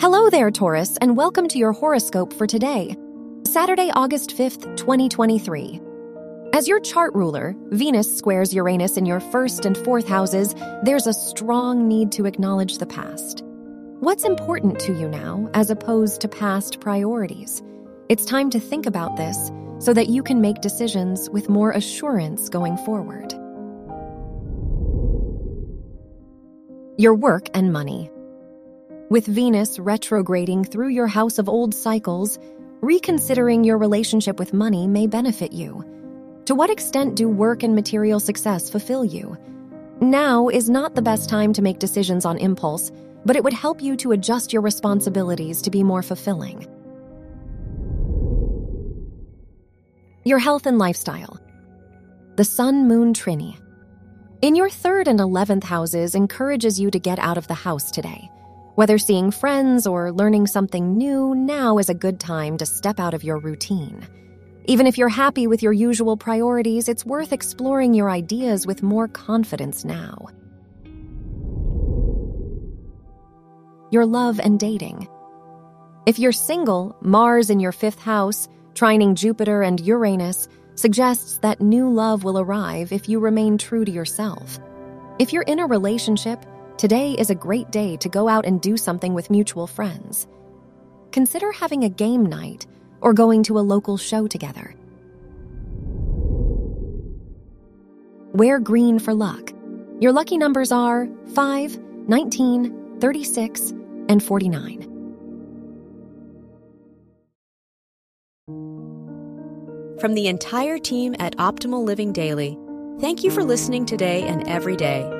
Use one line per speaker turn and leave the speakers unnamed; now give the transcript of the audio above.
Hello there, Taurus, and welcome to your horoscope for today, Saturday, August 5th, 2023. As your chart ruler, Venus squares Uranus in your first and fourth houses, there's a strong need to acknowledge the past. What's important to you now, as opposed to past priorities? It's time to think about this so that you can make decisions with more assurance going forward. Your work and money. With Venus retrograding through your house of old cycles, reconsidering your relationship with money may benefit you. To what extent do work and material success fulfill you? Now is not the best time to make decisions on impulse, but it would help you to adjust your responsibilities to be more fulfilling. Your health and lifestyle. The Sun Moon trine. In your third and 11th houses encourages you to get out of the house today. Whether seeing friends or learning something new, now is a good time to step out of your routine. Even if you're happy with your usual priorities, it's worth exploring your ideas with more confidence now. Your love and dating. If you're single, Mars in your fifth house, trining Jupiter and Uranus, suggests that new love will arrive if you remain true to yourself. If you're in a relationship, Today is a great day to go out and do something with mutual friends. Consider having a game night or going to a local show together. Wear green for luck. Your lucky numbers are 5, 19, 36, and 49.
From the entire team at Optimal Living Daily, thank you for listening today and every day